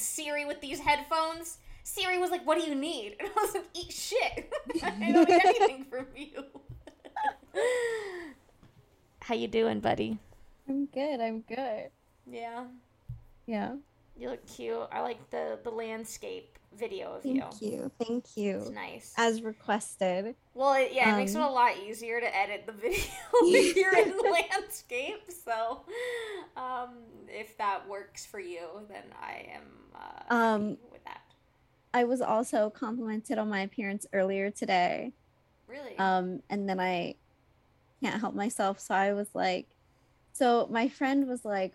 Siri with these headphones. Siri was like, "What do you need?" And I was like, "Eat shit. I don't need anything from you." How you doing, buddy? I'm good. I'm good. Yeah, Yeah. you look cute. I like the the landscape video of Thank you. you. Thank you. It's you. nice. As requested. Well, it, yeah, it makes it a Um, lot easier to edit the video if you're in landscape. So, um, if that works for you, then I am uh, Um, with that. I was also complimented on my appearance earlier today. Really? Um, and then I can't help myself. So I was like, so my friend was like,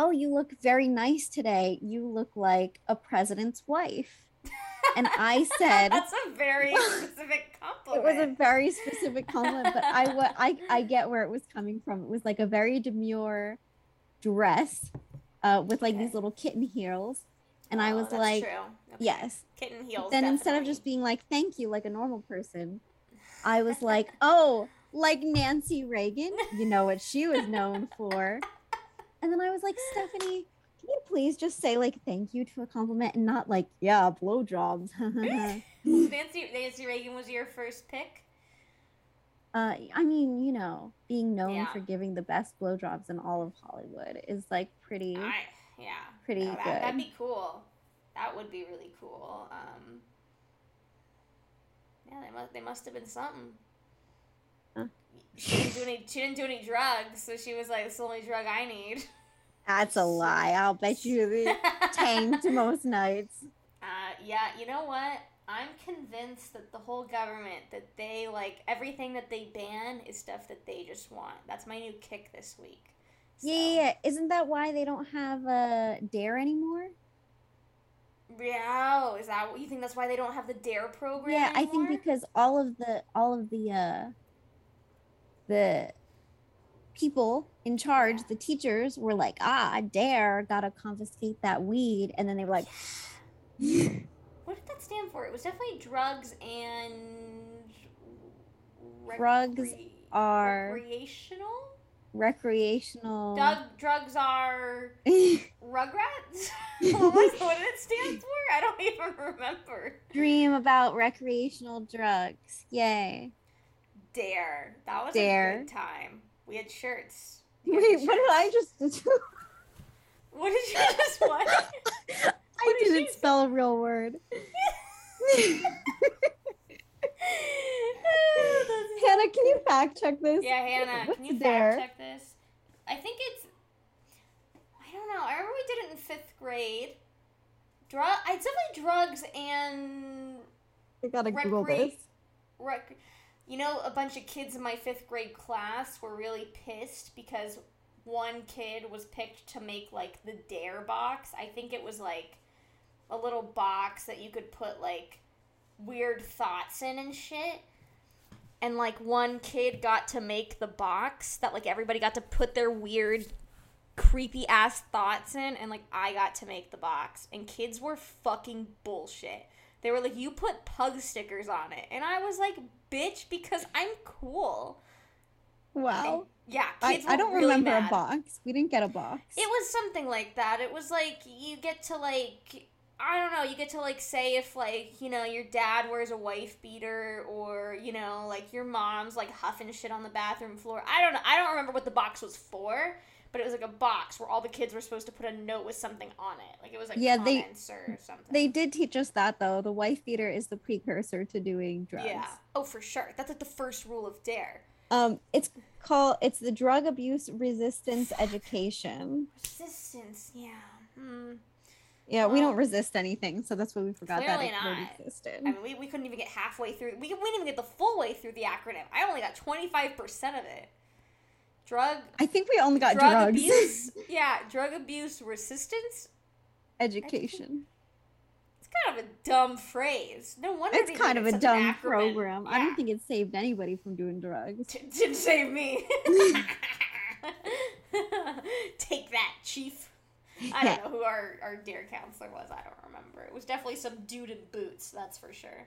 Oh, you look very nice today. You look like a president's wife. And I said, That's a very specific compliment. it was a very specific compliment, but I, I I get where it was coming from. It was like a very demure dress uh, with like Okay. these little kitten heels, and I Oh, was that's like. Okay. yes. kitten heels. then instead of just being like thank you like a normal person, I was like, oh, like Nancy Reagan, you know what she was known for. And then I was like, Stephanie, can you please just say like thank you to a compliment and not like yeah blowjobs. Nancy Nancy Reagan was your first pick. Uh, I mean, you know, being known Yeah. for giving the best blowjobs in all of Hollywood is like pretty. I yeah. Pretty No, that, That'd be cool. That would be really cool. Um, yeah, they must they must have been something. She didn't do any. She didn't do any drugs, so she was like, "It's the only drug I need." That's a lie. I'll bet you the tanked most nights. Uh, yeah, you know what? I'm convinced that the whole government that they like everything that they ban is stuff that they just want. That's my new kick this week. Yeah, yeah, yeah. Isn't that why they don't have a dare anymore? Yeah, oh, is that you think? That's why they don't have the Dare program. Yeah, I think because all of the all of the uh the people in charge, the teachers were like, ah, dare, gotta confiscate that weed, and then they were like, What did that stand for? It was definitely drugs and Drugs are- recreational. recreational. Drug, drugs are Rugrats. what, was, what did it stand for? I don't even remember. Dream about recreational drugs. Yay. Dare. That was Dare. a good time. We had shirts. Had Wait, what did I just do? What did you just what? I did didn't spell a real word. Hannah, can you fact check this? Yeah, Hannah, What's can you dare? fact check this? I think it's. I don't know. I remember we did it in fifth grade. Drug. It's definitely drugs and I gotta Google Recre- this. rec. You know, a bunch of kids in my fifth grade class were really pissed because one kid was picked to make like the dare box. I think it was like a little box that you could put like weird thoughts in and shit. And like one kid got to make the box that like everybody got to put their weird creepy ass thoughts in and like I got to make the box and kids were fucking bullshit. They were like you put pug stickers on it and I was like bitch because I'm cool. Wow. Yeah, I, I don't really remember mad. a box. We didn't get a box. It was something like that. It was like you get to like I don't know, you get to like say if like, you know, your dad wears a wife beater or, you know, like your mom's like huffing shit on the bathroom floor. I don't know. I don't remember what the box was for, but it was like a box where all the kids were supposed to put a note with something on it. Like it was like Yeah, they- or something. They did teach us that though. The wife beater is the precursor to doing drugs. Yeah. Oh, for sure. That's like the first rule of dare. Um, it's called it's the drug abuse resistance education. Resistance. Yeah. Hmm. Yeah, we Well, don't resist anything, so that's why we forgot that clearly it not. existed. I mean, we, we couldn't even get halfway through. We, we didn't even get the full way through the acronym. I only got 25% of it. Drug I think we only got drug drugs. abuse. yeah, drug abuse resistance. education. It's kind of a dumb phrase. No wonder It's kind of a dumb acronym. program. I don't think it saved anybody from doing drugs. T- didn't save me. Take that, chief. I don't know who our, our dare counselor was. I don't remember. It was definitely some dude in boots, that's for sure. And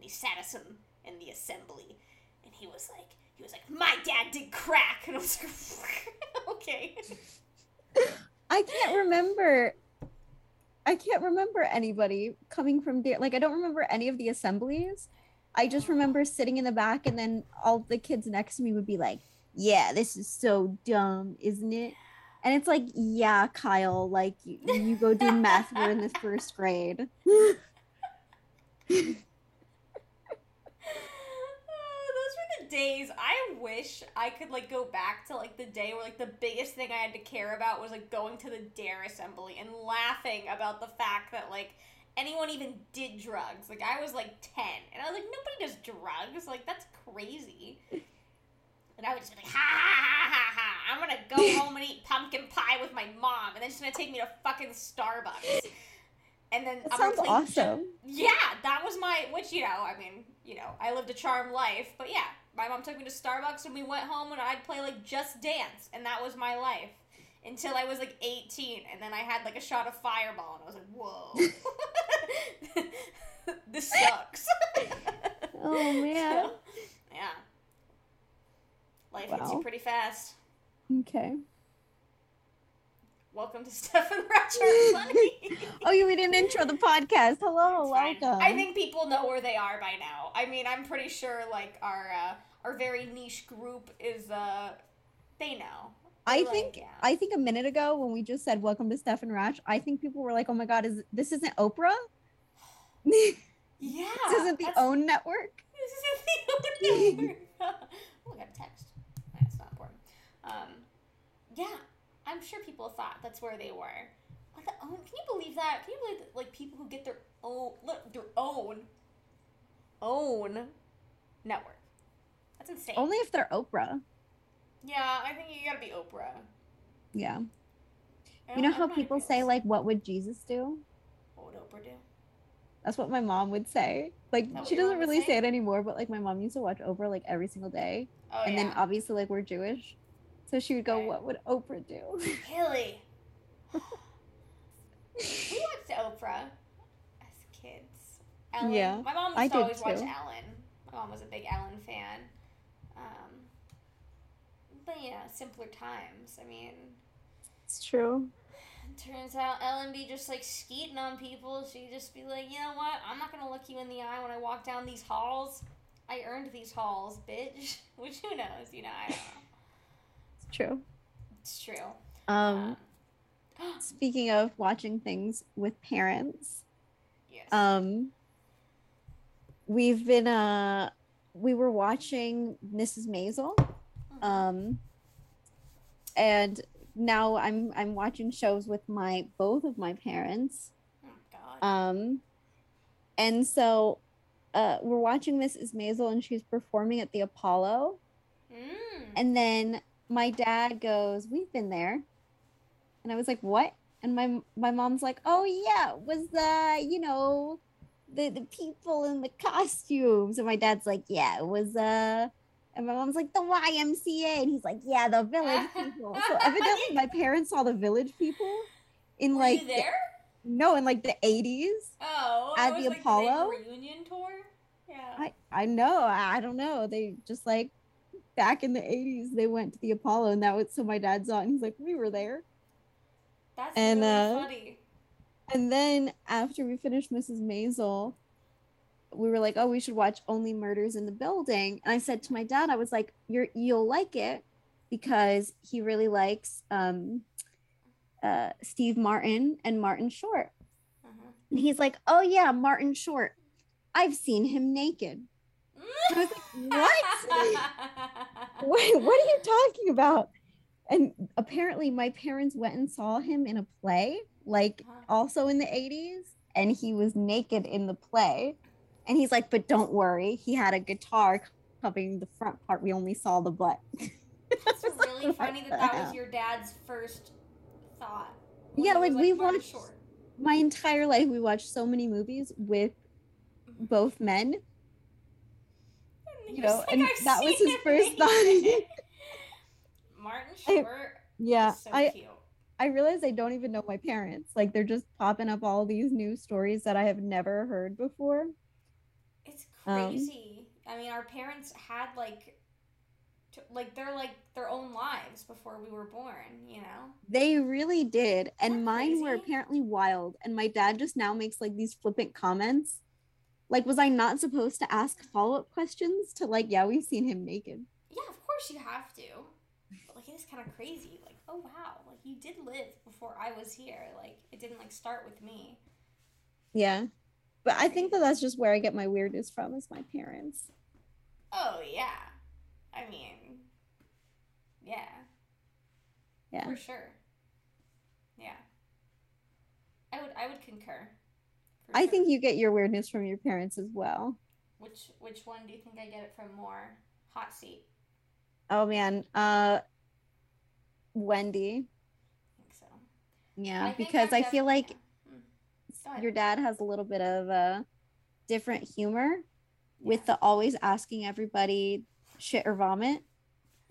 he sat us in, in the assembly, and he was like, he was like, my dad did crack, and I was like, okay. I I can't remember. I can't remember anybody coming from there. Like I don't remember any of the assemblies. I just remember sitting in the back, and then all the kids next to me would be like, "Yeah, this is so dumb, isn't it?" And it's like, "Yeah, Kyle, like you, you go do math. We're in the first grade." Oh, those were the days. I wish I could like go back to like the day where like the biggest thing I had to care about was like going to the dare assembly and laughing about the fact that like anyone even did drugs. Like I was like 10 and I was like nobody does drugs. Like that's crazy. And I would just be like, ha ha ha ha ha! I'm gonna go home and eat pumpkin pie with my mom, and then she's gonna take me to fucking Starbucks. And then That I'm sounds awesome. yeah, that was my which you know, I mean, you know, I lived a charmed life, but yeah, my mom took me to Starbucks and we went home and I'd play like Just Dance, and that was my life until I was like 18, and then I had like a shot of Fireball, and I was like, whoa, this sucks. Oh man. So, yeah, life hits you pretty fast. Okay. Welcome to Stefan Ratcher Funny. Oh, you didn't intro the podcast. Hello, welcome. I think people know where they are by now. I mean, I'm pretty sure like our uh, our very niche group is uh they know. I Like, think yeah. I think a minute ago when we just said welcome to Steph and Rach, I think people were like, "Oh my god, is this isn't Oprah? this yeah, isn't the OWN network?" This isn't the only number. oh, I got a text. That's not important. Um, yeah, I'm sure people thought that's where they were. The own. Can you believe that? Can you believe that, like people who get their own look, their own own network? That's insane. Only if they're Oprah. Yeah, I think you gotta be Oprah. Yeah. You know how people say like, "What would Jesus do?" What would Oprah do? That's what my mom would say. Like she doesn't really say? say it anymore, but like my mom used to watch Oprah like every single day, Oh and yeah. then obviously like we're Jewish, so she would go, Right. "What would Oprah do?" Really? we watched Oprah as kids. Ellen. Yeah, My mom used to always watch too. Ellen. My mom was a big Ellen fan. Um, but you know, simpler times. I mean, it's true. turns out Ellen be just like skeeting on people. She'd just be like, you know what? I'm not gonna look you in the eye when I walk down these halls. I earned these halls, bitch. Which who knows? You know, I don't know. It's true. It's true. Um, Um, speaking of watching things with parents, yes. um, we've been uh, we were watching Mrs. Maisel, Mhm. um, and now I'm I'm watching shows with my both of my parents. oh God. Um, and so uh, we're watching Mrs. Maisel, and she's performing at the Apollo. mm. And then my dad goes, "We've been there," and I was like, "What?" And my my mom's like, "Oh yeah, was the you know the the people in the costumes?" And my dad's like, "Yeah, it was uh." And my mom's like, "The YMCA," and he's like, "Yeah, the Village People." So evidently, my parents saw the Village People in Were like you the- there? no, in like the eighties. Oh, at the like Apollo? big reunion tour. Yeah. I I know. I I don't know. They just like back in the eighties, they went to the Apollo, and that was so my dad saw it, and he's like, "We were there." That's and, really uh, funny. And then after we finished Mrs. Maisel, we were like, "Oh, we should watch Only Murders in the Building." And I said to my dad, "I was like, you're you'll like it because he really likes um, uh, Steve Martin and Martin Short." Uh-huh. And he's like, "Oh yeah, Martin Short. I've seen him naked." I was like, what what are you talking about and apparently my parents went and saw him in a play like also in the 80s and he was naked in the play. And he's like but don't worry he had a guitar covering the front part. We only saw the butt. It's like, really funny that that was your dad's first thought. Yeah, like, was we've watched- Short. my entire life we watched so many movies with mm-hmm. both men. You know, like, and "I've that was his first naked." Martin I- Short. yeah is so i cute. i realize i don't even know my parents like they're just popping up all these new stories that i have never heard before It's Um, crazy. I mean, our parents had like to- like they're like their own lives before we were born. You know. They really did. And that mine were apparently wild. And my dad just now makes like these flippant comments. Like, was I not supposed to ask follow up questions to like, yeah, we've seen him naked? Yeah, of course you have to. But like it is kind of crazy. Like, oh wow, like you did live before I was here. Like it didn't like start with me. Yeah. But I think that that's just where I get my weirdness from is my parents. Oh yeah. I mean, yeah, Yeah. for sure. Yeah. I would I would concur. I sure. think you get your weirdness from your parents as well. Which which one do you think I get it from more? Hot seat. Oh man. Uh Wendy. I think so. Yeah, I because I'm feel like yeah. Mm. Your dad has a little bit of a different humor with the always asking everybody shit or vomit.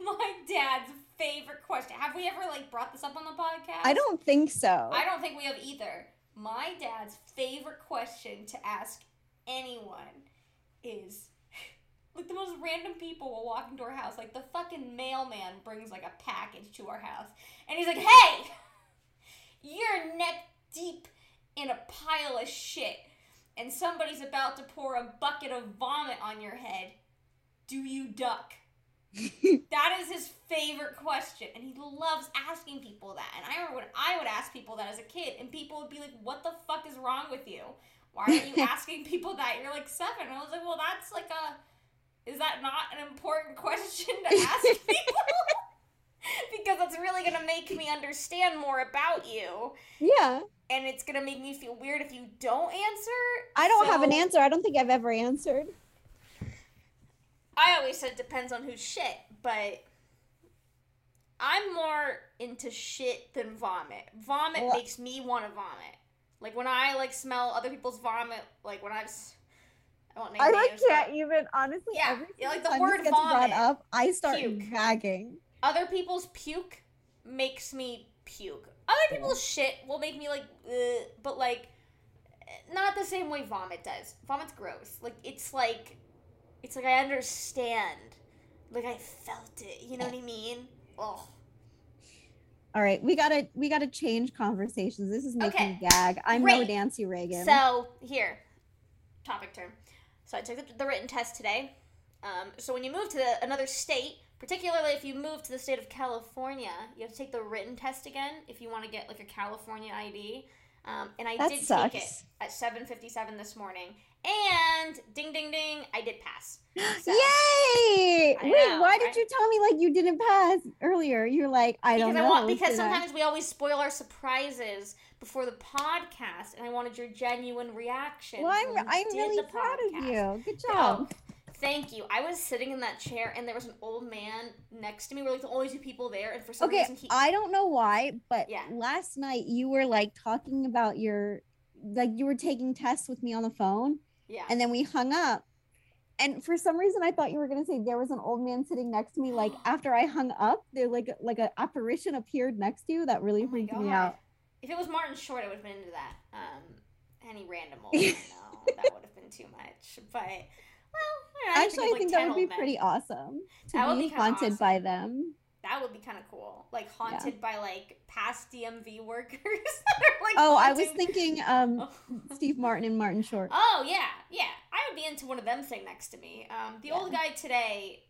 My dad's favorite question. Have we ever like brought this up on the podcast? I don't think so. I don't think we have either. My dad's favorite question to ask anyone is like the most random people will walk into our house. Like the fucking mailman brings like a package to our house, and he's like, "Hey, you're neck deep in a pile of shit, and somebody's about to pour a bucket of vomit on your head. Do you duck?" That is his favorite question, and he loves asking people that. And I remember when I would ask people that as a kid, and people would be like, "What the fuck is wrong with you? Why are you asking people that? You're like seven. And I was like, "Well, that's like a, is that not an important question to ask people?" because it's really gonna make me understand more about you, yeah. and it's gonna make me feel weird if you don't answer. I don't have an answer. I don't think I've ever answered. I always said it depends on who's shit, but I'm more into shit than vomit. Vomit Well- makes me want to vomit. Like when I like smell other people's vomit, like when I've, I won't name I like names, can't even honestly. Yeah, every yeah, like the word gets brought vomit, up, I start puke. gagging. other people's puke makes me puke. Other people's shit will make me like, Ugh, but like, not the same way vomit does. Vomit's gross. Like it's like, it's like I understand. Like I felt it. You know what I mean? Oh. All right, we gotta we gotta change conversations. This is making Okay, me gag. I'm no great. Nancy Reagan. So here, topic term. So I took the, written test today. Um, so when you move to the, another state, particularly if you move to the state of California, you have to take the written test again if you want to get like a California ID. Um, and I That did take it at seven fifty seven this morning, and ding ding ding, I did pass. So, Yay! Wait, know, why right? did you tell me like you didn't pass earlier? You're like, I don't know. I want because should I? sometimes we always spoil our surprises before the podcast, and I wanted your genuine reaction. Well, I'm I'm really proud of you. Good job. Thank you. I was sitting in that chair, and there was an old man next to me. We're like the only two people there, and for some Okay, reason he. I don't know why, but Yeah. last night you were like talking about your like you were taking tests with me on the phone, yeah. and then we hung up. And for some reason, I thought you were gonna say there was an old man sitting next to me. Like after I hung up, there like like an apparition appeared next to you. That really Oh freaked me out. If it was Martin Short, I would have been into that. Um, any random old man, no, that would have been too much. But well, I, don't know, Actually, I think 10 that would be men. pretty awesome to That would be be haunted by them. That would be kind of cool. Like haunted by like past DMV workers like. Oh, I was thinking um Steve Martin and Martin Short. Oh yeah, yeah. I would be into one of them sitting next to me. Um, the old guy today.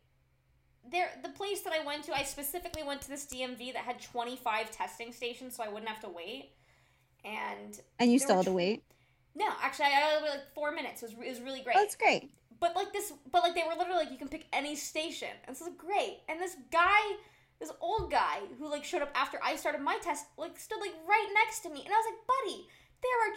There, the place that I went to, I specifically went to this DMV that had 25 testing stations, so I wouldn't have to wait. And And you still had to wait. no, actually, I got like four minutes. It was, it was really great. Oh, that's great. But like this, but like they were literally like you can pick any station, and so it's great. And this guy, this old guy who like showed up after I started my test, like stood like right next to me, and I was like, buddy, there are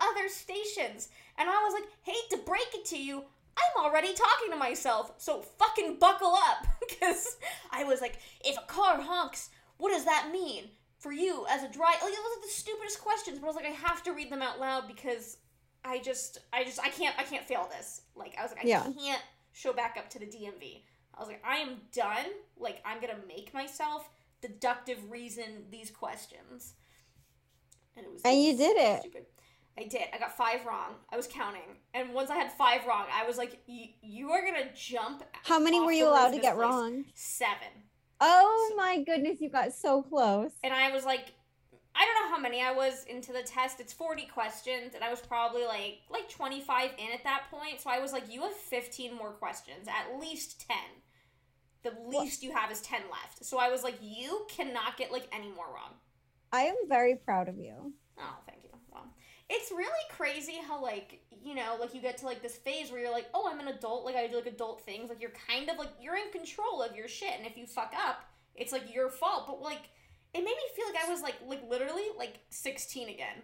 24 other stations, and I was like, hate to break it to you. I'm already talking to myself, so fucking buckle up. Because I was like, if a car honks, what does that mean for you as a driver? Like, it was like the stupidest questions, but I was like, I have to read them out loud because I just, I just, I can't, I can't fail this. Like, I was like, I Yeah. can't show back up to the DMV. I was like, I am done. Like, I'm gonna make myself deductive reason these questions. And it was And you did it. Stupid. I did. I got five wrong. I was counting, and once I had five wrong, I was like, "Y- "You are gonna jump." How many were you allowed to get place." wrong? Seven. Oh my goodness, you got so close. And I was like, I don't know how many I was into the test. It's 40 questions, and I was probably like like 25 in at that point. So I was like, you have 15 more questions, at least 10. The least you have is 10 left. So I was like, you cannot get like any more wrong. I am very proud of you. Oh, thank you. Well, it's really crazy how like you know like you get to like this phase where you're like, oh, I'm an adult. Like I do like adult things. Like you're kind of like you're in control of your shit, and if you fuck up, it's like your fault. But like it made me feel like I was like like literally like 16 again,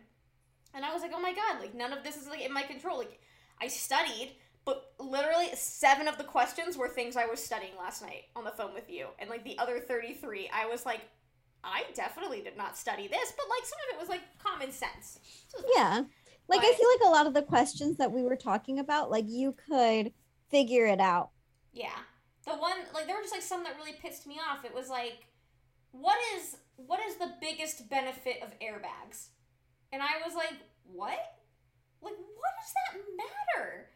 and I was like, oh my god, like none of this is like in my control. Like I studied. But literally, seven of the questions were things I was studying last night on the phone with you. And like the other 33, I was like, I definitely did not study this, but like some of it was like common sense. So Yeah. Like I feel like a lot of the questions that we were talking about, like you could figure it out. Yeah. The one like there were just like some that really pissed me off. It was like what is what is the biggest benefit of airbags? And I was like, "What? Like what does that matter?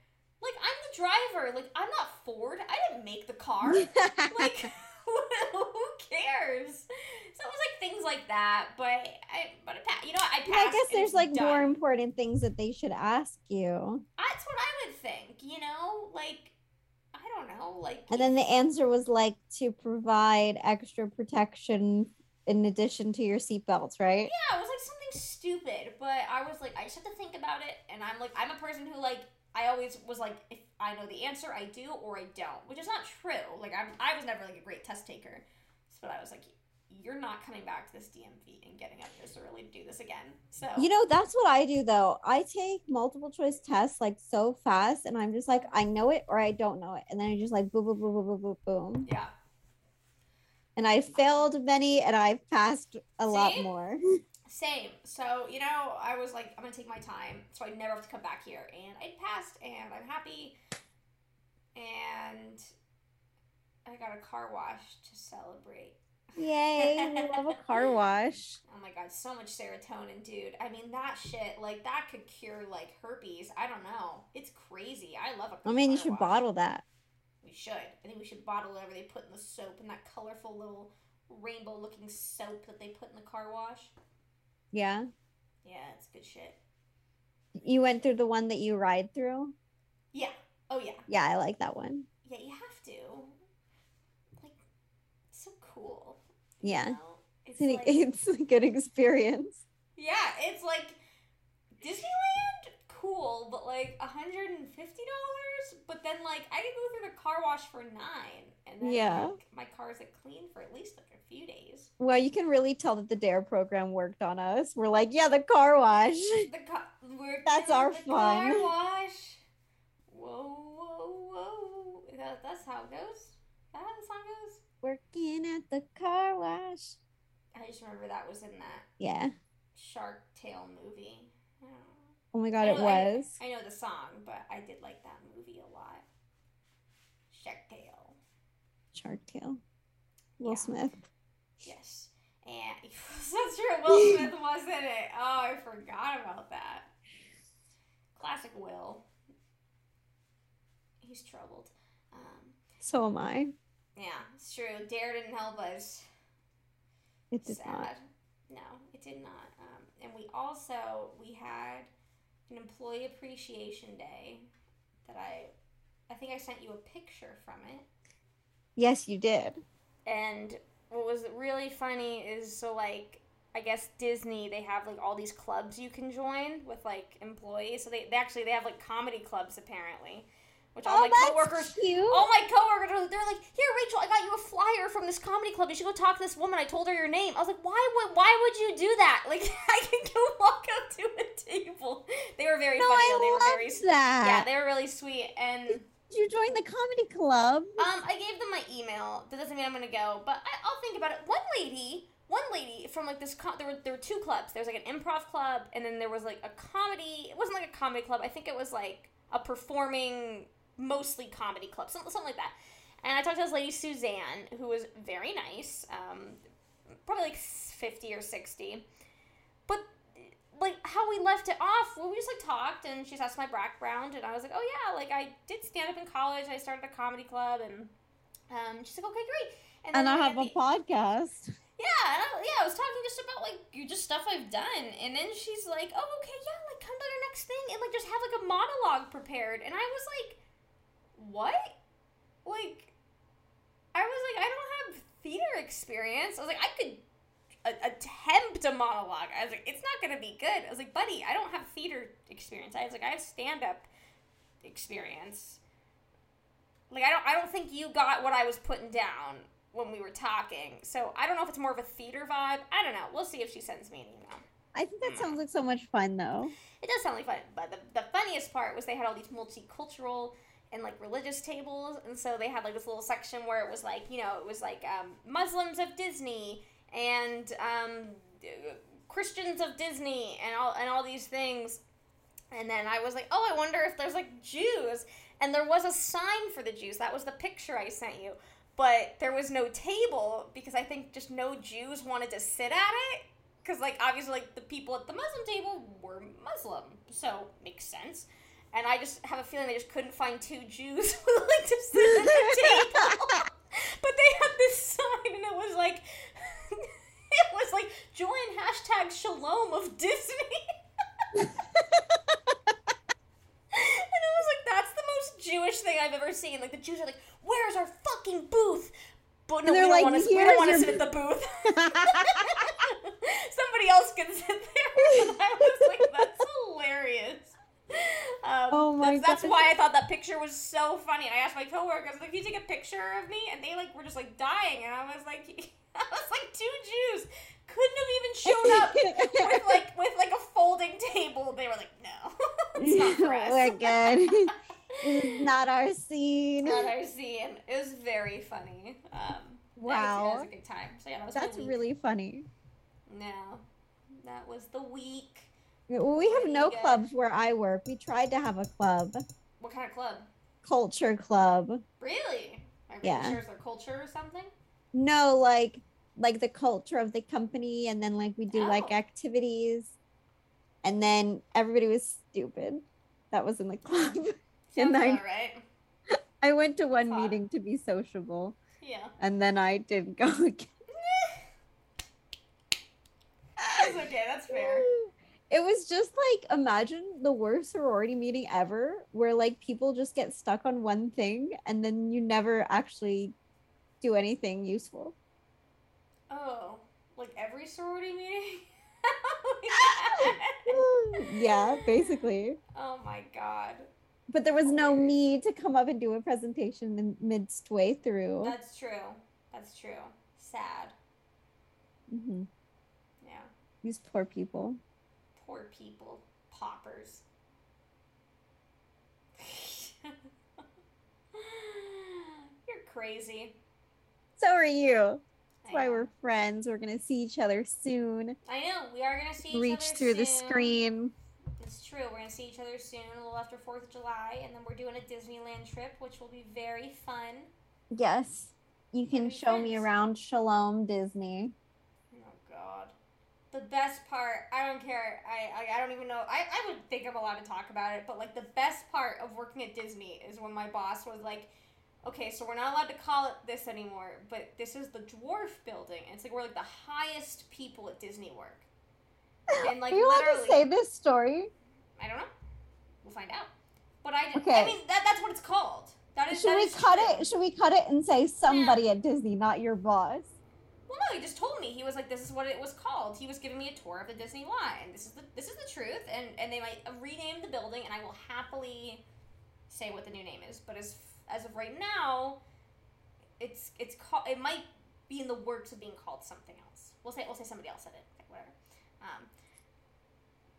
Like I'm the driver. Like I'm not Ford. I didn't make the car. like who cares?" So it was like things like that, but I but I, you know? I passed. I guess there's like more important things that they should ask you. That's what I would think, you know? Like, I don't know. Like, And then the answer was like to provide extra protection in addition to your seatbelts, right? yeah, it was like something stupid, but I was like, I just have to think about it. And I'm like, I'm a person who, like, I always was like, if I know the answer, I do or I don't, which is not true. Like, I'm, I was never like a great test taker. But I was like, you're not coming back to this DMV and getting up this early to do this again. So, You know, that's what I do though. I take multiple choice tests like so fast and I'm just like, I know it or I don't know it. And then I just like boom, boom, boom, boom, boom, boom, boom. yeah. And I failed many and I've passed a lot more. Same. So, you know, I was like, I'm gonna take my time, so I never have to come back here. And I passed, and I'm happy. And I got a car wash to celebrate. Yay, we love a car wash. Oh my god, so much serotonin, dude. I mean, that shit, like, that could cure, like, herpes. I don't know. It's crazy. I love a I mean, you should wash. bottle that. We should. I think we should bottle whatever they put in the soap and that colorful little rainbow looking soap that they put in the car wash. Yeah. Yeah, it's good shit. You went through the one that you ride through? Yeah. Oh, yeah. Yeah, I like that one. Yeah, you have to. Like, it's so cool. you Yeah. know? It's It's, like, it's a good experience. yeah, it's like Disneyland, cool, but like $150? But then, like, I could go through the car wash for nine. And then, Yeah. like, my car's like clean for at least like a few days. Well, you can really tell that the DARE program worked on us. We're like, yeah, the car wash. The car, we're That's our fun. Car wash. Whoa, whoa, whoa. That, that's how it goes. Is that how the song goes? Working at the car wash. I just remember that was in that Yeah. Shark Tale movie. I don't know. Oh my god, it know- I- was. I know the song, but I did like that movie a lot. Shark Tale. Shark Tale. Will Yeah. Smith. Yes. And that's true. Will Smith was in it. Oh, I forgot about that. Classic Will. He's troubled. Um, So am I. yeah, it's true. Dare didn't help us. It did Sad. not. No, it did not. Um, and we also we had an employee appreciation day that I I think I sent you a picture from it. Yes, you did. And what was really funny is so like I guess Disney they have like all these clubs you can join with like employees. So they, they actually they have like comedy clubs apparently, which all Oh, my that's coworkers cute. all my coworkers they're like, "Here, Rachel, I got you a flyer from this comedy club. You should go talk to this woman. I told her your name." I was like, "Why would why would you do that? Like, I can go walk up to a table." They were very no, funny. though. They I were very that. yeah, they were really sweet. And Did you joined the comedy club? um, I gave them my email. That doesn't mean I'm gonna go, but I, I'll think about it. One lady, one lady from like this. Co- there were there were two clubs. There was like an improv club, and then there was like a comedy. It wasn't like a comedy club. I think it was like a performing, mostly comedy club, something something like that. And I talked to this lady Suzanne, who was very nice. Um, probably like fifty or sixty, but like how we left it off, well, we just like talked, and she's asked my background, and I was like, oh yeah, like I did stand up in college. I started a comedy club, and um, she's like, okay, great. And, then I have a the- podcast. yeah, and I, yeah, I was talking just about like you just stuff I've done, and then she's like, "Oh, okay, yeah, like come to your next thing, and like just have like a monologue prepared." And I was like, "What?" Like, I was like, "I don't have theater experience." I was like, "I could a- attempt a monologue. I was like, "It's not gonna be good." I was like, "Buddy, I don't have theater experience." I was like, "I have stand up experience." Like, I don't, I don't think you got what I was putting down when we were talking. So I don't know if it's more of a theater vibe. I don't know. We'll see if she sends me an email. I think that hmm. sounds like so much fun though. It does sound like fun, but the, the funniest part was they had all these multicultural and like religious tables, and so they had like this little section where it was like you know it was like um, Muslims of Disney and um, Christians of Disney and all and all these things, and then I was like, oh, I wonder if there's like Jews, and there was a sign for the Jews. That was the picture I sent you. But there was no table because I think just no Jews wanted to sit at it because like obviously like the people at the Muslim table were Muslim, so makes sense. And I just have a feeling they just couldn't find two Jews willing to sit at the table. but they had this sign, and it was like, it was like join hashtag Shalom of Disney. And I was like, that's the most Jewish thing I've ever seen. Like the Jews are like, "Where's our fucking booth?" But no, we they're don't like, want to. We don't "Here's want to sit at the booth. Somebody else can sit there. And I was like, that's hilarious. Um, Oh my that's, that's why I thought that picture was so funny. And I asked my coworkers, like, "Can you take a picture of me?" And they like were just like dying. And I was like, I was like, two Jews couldn't have even shown up with like with like a folding table. They were like, "No, it's not for us." We're good. Is not our scene. Not our scene. It was very funny. Um, that was- Wow. that was, a good time. So yeah, that was That's really funny. no. That was the week. Well, we have no clubs where I work. We tried to have a club, What kind of club? culture club. Really? Are Yeah. sure it's their culture or something? No, like like the culture of the company, and then like we do oh. like Oh. activities, and then everybody was stupid. That was in the club. And I- right. I went to one meeting to be sociable, Yeah. and then I didn't go again. That's okay. That's fair. It was just like imagine the worst sorority meeting ever, where like people just get stuck on one thing and then you never actually do anything useful. Oh, like every sorority meeting? yeah, basically. oh my god. But there was no me to come up and do a presentation in midst way through. That's true. That's true. Sad. mm-hmm. Yeah. These poor people. Poor people. Paupers. You're crazy. So are you. That's why we're friends. We're gonna see each other soon. I know. We are gonna see each Reach other through the screen. It's true. We're gonna see each other soon, a little after Fourth of July, and then we're doing a Disneyland trip, which will be very fun. Yes. You can show me around Shalom Disney. The best part, I don't care. I, I, I don't even know. I, I would think I'm allowed to talk about it, but like the best part of working at Disney is when my boss was like, okay, so we're not allowed to call it this anymore, but this is the dwarf building. And it's like we're like the highest people at Disney work. And like Are you allowed to say this story? I don't know. We'll find out. But I, just, I mean, that, that's what it's called. That is. Should that we is cut true. it? Should we cut it and say somebody at Disney, not your boss? Well, no, he just told me. He was like, "This is what it was called." He was giving me a tour of the Disney line. This is the this is the truth, and and they might rename the building, and I will happily say what the new name is. But as as of right now, it's it's called. It might be in the works of being called something else. We'll say we'll say somebody else said it, like, whatever. Um,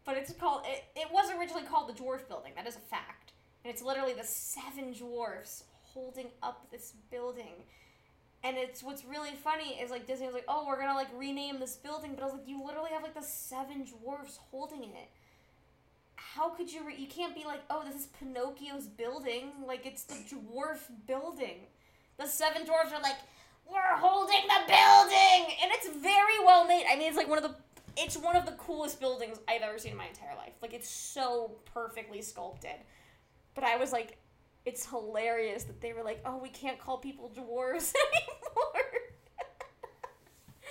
but it's called. It, it was originally called the Dwarf Building. That is a fact, and it's literally the seven dwarfs holding up this building. And it's what's really funny is like Disney was like, oh, we're gonna like rename this building, but I was like, you literally have like the seven dwarfs holding it. How could you? Re- you can't be like, oh, this is Pinocchio's building. Like it's the dwarf building. The seven dwarfs are like, we're holding the building, and it's very well made. I mean, it's like one of the it's one of the coolest buildings I've ever seen in my entire life. Like it's so perfectly sculpted. But I was like, it's hilarious that they were like, oh, we can't call people dwarves anymore.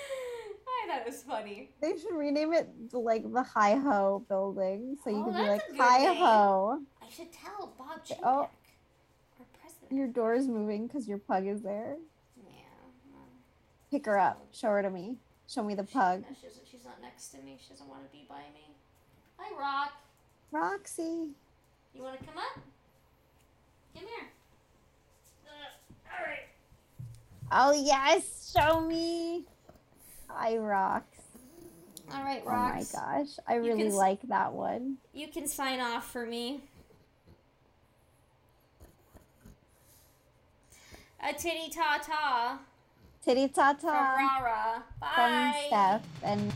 I thought it was funny. They should rename it like the Hi Ho building. So you Oh, could be like, Hi Ho. I should tell Bob Chapek, Oh. our president. Your door's moving because your pug is there. Yeah. Pick her up. Show her to me. Show me the she- pug. no, she's, she's not next to me. She doesn't want to be by me. Hi, Rock. Roxy. You want to come up? Come here. Uh, all right. Oh, yes. Show me. Hi, rocks. All right, rocks. Oh my gosh. I You really can like that one. You can sign off for me. A titty ta ta Titty ta from ta Rara. from Bye. Steph and